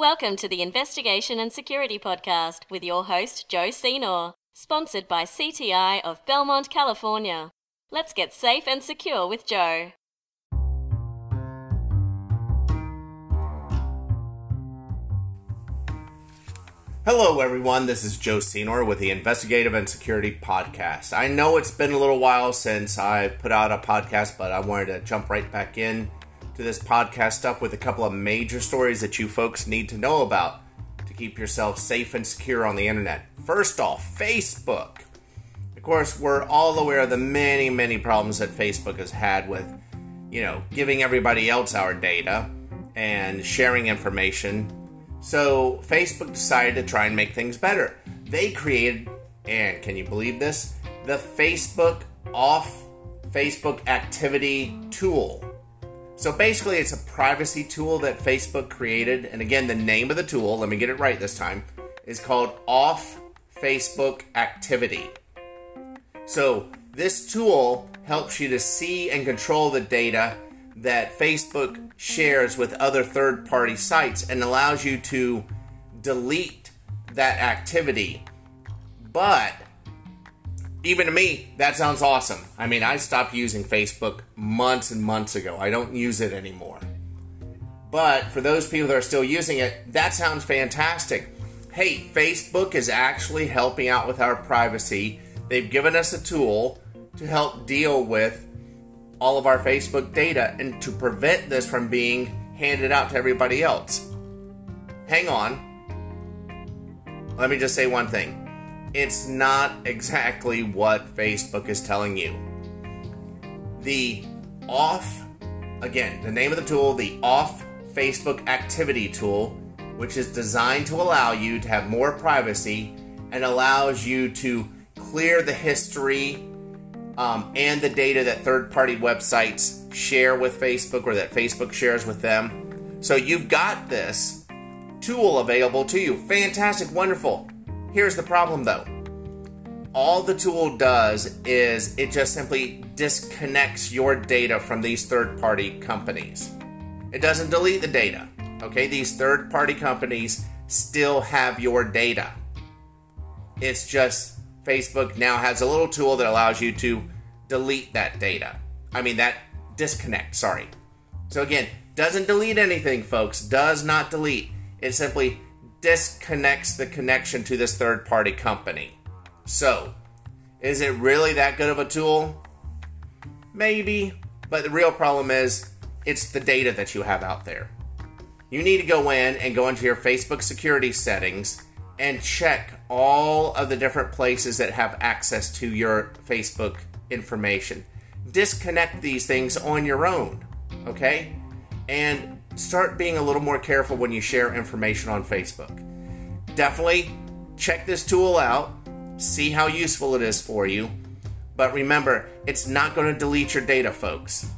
Welcome to the Investigation and Security Podcast with your host, Joe Senor, sponsored by CTI of Belmont, California. Let's get safe and secure with Joe. Hello, everyone. This is Joe Senor with the Investigative and Security Podcast. I know it's been a little while since I put out a podcast, but I wanted to jump right back in to this podcast stuff with a couple of major stories that you folks need to know about to keep yourself safe and secure on the internet. First off, Facebook. Of course, we're all aware of the many, many problems that Facebook has had with, you know, giving everybody else our data and sharing information so Facebook decided to try and make things better. They created, and can you believe this? The Facebook off Facebook activity tool. So basically, it's a privacy tool that Facebook created. And again, the name of the tool, let me get it right this time, is called Off Facebook Activity. So this tool helps you to see and control the data that Facebook shares with other third party sites and allows you to delete that activity. But even to me, that sounds awesome. I mean, I stopped using Facebook months and months ago. I don't use it anymore. But for those people that are still using it, that sounds fantastic. Hey, Facebook is actually helping out with our privacy. They've given us a tool to help deal with all of our Facebook data and to prevent this from being handed out to everybody else. Hang on. Let me just say one thing. It's not exactly what Facebook is telling you. The off, again, the name of the tool, the off Facebook activity tool, which is designed to allow you to have more privacy and allows you to clear the history um, and the data that third party websites share with Facebook or that Facebook shares with them. So you've got this tool available to you. Fantastic, wonderful. Here's the problem though all the tool does is it just simply disconnects your data from these third party companies. It doesn't delete the data. Okay, these third party companies still have your data. It's just Facebook now has a little tool that allows you to delete that data. I mean, that disconnect, sorry. So, again, doesn't delete anything, folks. Does not delete. It simply disconnects the connection to this third party company. So, is it really that good of a tool? Maybe. But the real problem is it's the data that you have out there. You need to go in and go into your Facebook security settings and check all of the different places that have access to your Facebook information. Disconnect these things on your own, okay? And start being a little more careful when you share information on Facebook. Definitely check this tool out, see how useful it is for you. But remember, it's not going to delete your data, folks.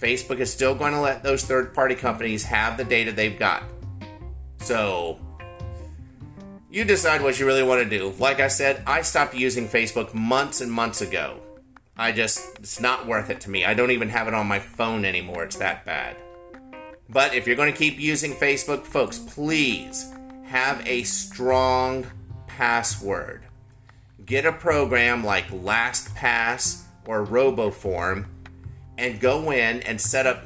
Facebook is still going to let those third party companies have the data they've got. So, you decide what you really want to do. Like I said, I stopped using Facebook months and months ago. I just, it's not worth it to me. I don't even have it on my phone anymore. It's that bad. But if you're going to keep using Facebook, folks, please have a strong password. Get a program like LastPass or RoboForm and go in and set up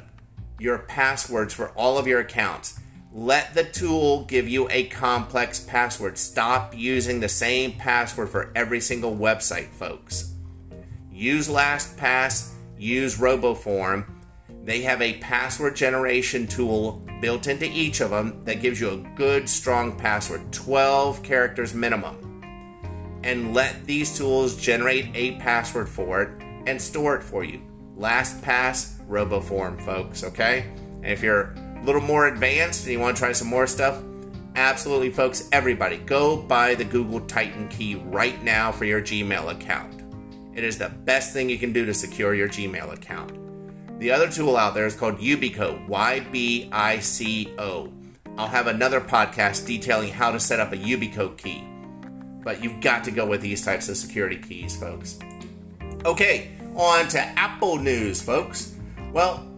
your passwords for all of your accounts. Let the tool give you a complex password. Stop using the same password for every single website, folks. Use LastPass, use RoboForm. They have a password generation tool built into each of them that gives you a good, strong password 12 characters minimum. And let these tools generate a password for it and store it for you. LastPass, RoboForm, folks, okay? And if you're a little more advanced and you want to try some more stuff, absolutely, folks, everybody, go buy the Google Titan key right now for your Gmail account. It is the best thing you can do to secure your Gmail account. The other tool out there is called Yubico, Y B I C O. I'll have another podcast detailing how to set up a Yubico key. But you've got to go with these types of security keys, folks. Okay, on to Apple news, folks. Well,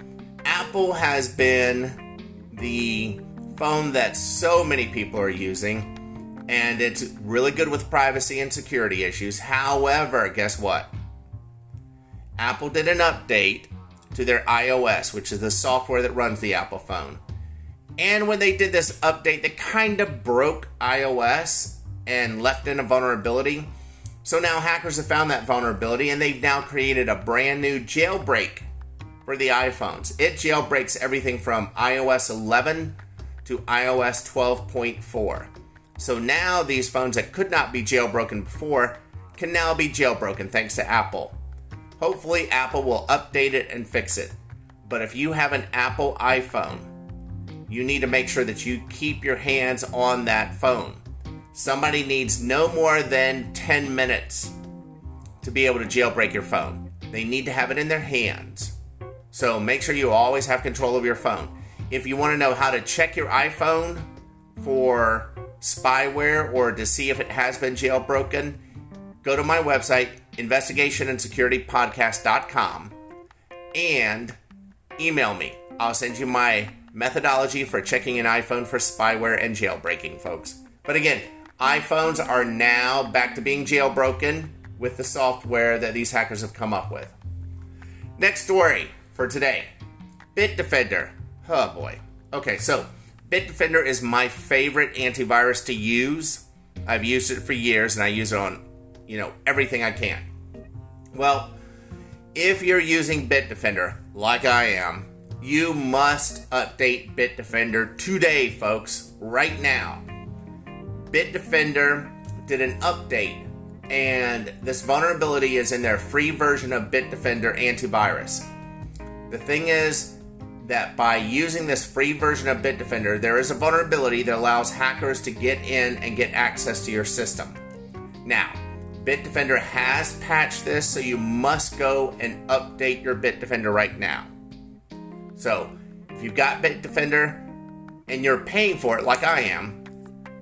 Apple has been the phone that so many people are using, and it's really good with privacy and security issues. However, guess what? Apple did an update to their iOS, which is the software that runs the Apple phone. And when they did this update, they kind of broke iOS and left in a vulnerability. So now hackers have found that vulnerability and they've now created a brand new jailbreak for the iPhones. It jailbreaks everything from iOS 11 to iOS 12.4. So now these phones that could not be jailbroken before can now be jailbroken thanks to Apple. Hopefully, Apple will update it and fix it. But if you have an Apple iPhone, you need to make sure that you keep your hands on that phone. Somebody needs no more than 10 minutes to be able to jailbreak your phone. They need to have it in their hands. So make sure you always have control of your phone. If you want to know how to check your iPhone for spyware or to see if it has been jailbroken, go to my website, investigationandsecuritypodcast.com, and email me. I'll send you my methodology for checking an iPhone for spyware and jailbreaking, folks. But again, iPhones are now back to being jailbroken with the software that these hackers have come up with. Next story for today Bitdefender. Oh boy. Okay, so Bitdefender is my favorite antivirus to use. I've used it for years and I use it on, you know, everything I can. Well, if you're using Bitdefender like I am, you must update Bitdefender today, folks, right now. Bitdefender did an update, and this vulnerability is in their free version of Bitdefender antivirus. The thing is that by using this free version of Bitdefender, there is a vulnerability that allows hackers to get in and get access to your system. Now, Bitdefender has patched this, so you must go and update your Bitdefender right now. So, if you've got Bitdefender and you're paying for it like I am,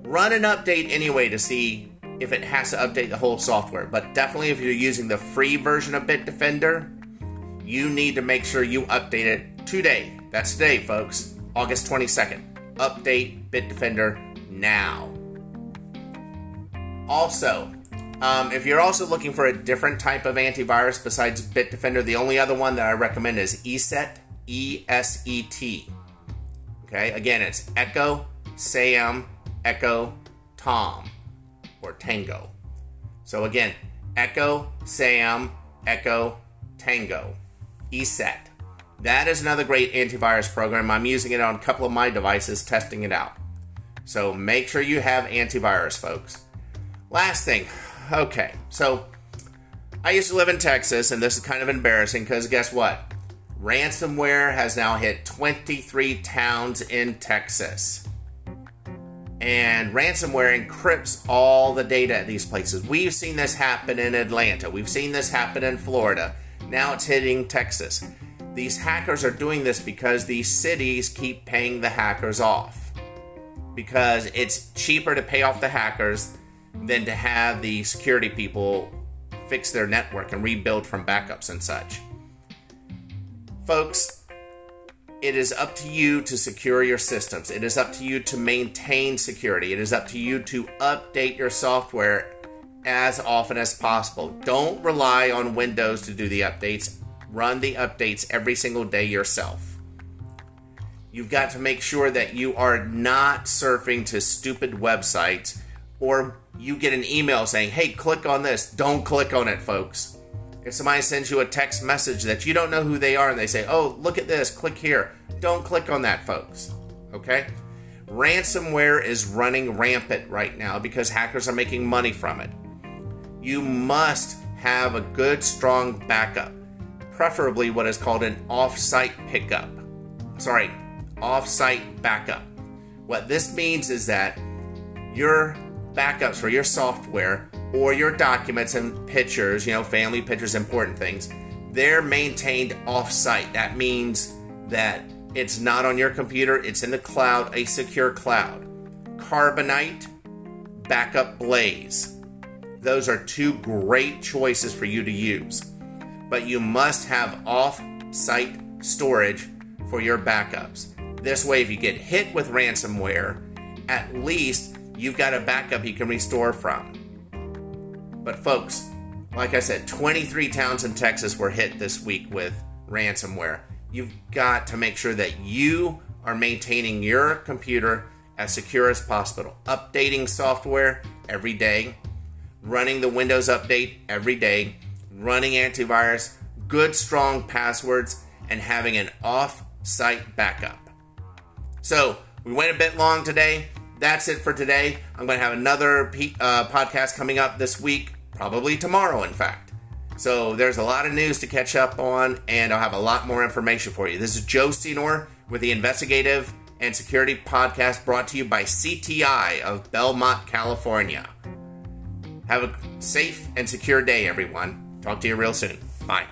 run an update anyway to see if it has to update the whole software. But definitely, if you're using the free version of Bitdefender, you need to make sure you update it today. That's today, folks, August 22nd. Update Bitdefender now. Also, um, if you're also looking for a different type of antivirus besides Bitdefender, the only other one that I recommend is ESET, E S E T. Okay, again, it's Echo, Sam, Echo, Tom, or Tango. So again, Echo, Sam, Echo, Tango, ESET. That is another great antivirus program. I'm using it on a couple of my devices, testing it out. So make sure you have antivirus, folks. Last thing, okay, so I used to live in Texas, and this is kind of embarrassing because guess what? Ransomware has now hit 23 towns in Texas. And ransomware encrypts all the data at these places. We've seen this happen in Atlanta. We've seen this happen in Florida. Now it's hitting Texas. These hackers are doing this because these cities keep paying the hackers off. Because it's cheaper to pay off the hackers than to have the security people fix their network and rebuild from backups and such. Folks, it is up to you to secure your systems. It is up to you to maintain security. It is up to you to update your software as often as possible. Don't rely on Windows to do the updates. Run the updates every single day yourself. You've got to make sure that you are not surfing to stupid websites or you get an email saying, hey, click on this. Don't click on it, folks. If somebody sends you a text message that you don't know who they are and they say, oh, look at this, click here, don't click on that, folks. Okay? Ransomware is running rampant right now because hackers are making money from it. You must have a good, strong backup, preferably what is called an off site pickup. Sorry, off site backup. What this means is that your backups for your software or your documents and pictures, you know, family pictures, important things, they're maintained off site. That means that it's not on your computer, it's in the cloud, a secure cloud. Carbonite, Backblaze. Those are two great choices for you to use. But you must have off site storage for your backups. This way, if you get hit with ransomware, at least you've got a backup you can restore from. But, folks, like I said, 23 towns in Texas were hit this week with ransomware. You've got to make sure that you are maintaining your computer as secure as possible, updating software every day, running the Windows update every day, running antivirus, good strong passwords, and having an off site backup. So, we went a bit long today. That's it for today. I'm going to have another uh, podcast coming up this week, probably tomorrow, in fact. So, there's a lot of news to catch up on, and I'll have a lot more information for you. This is Joe Senor with the Investigative and Security Podcast brought to you by CTI of Belmont, California. Have a safe and secure day, everyone. Talk to you real soon. Bye.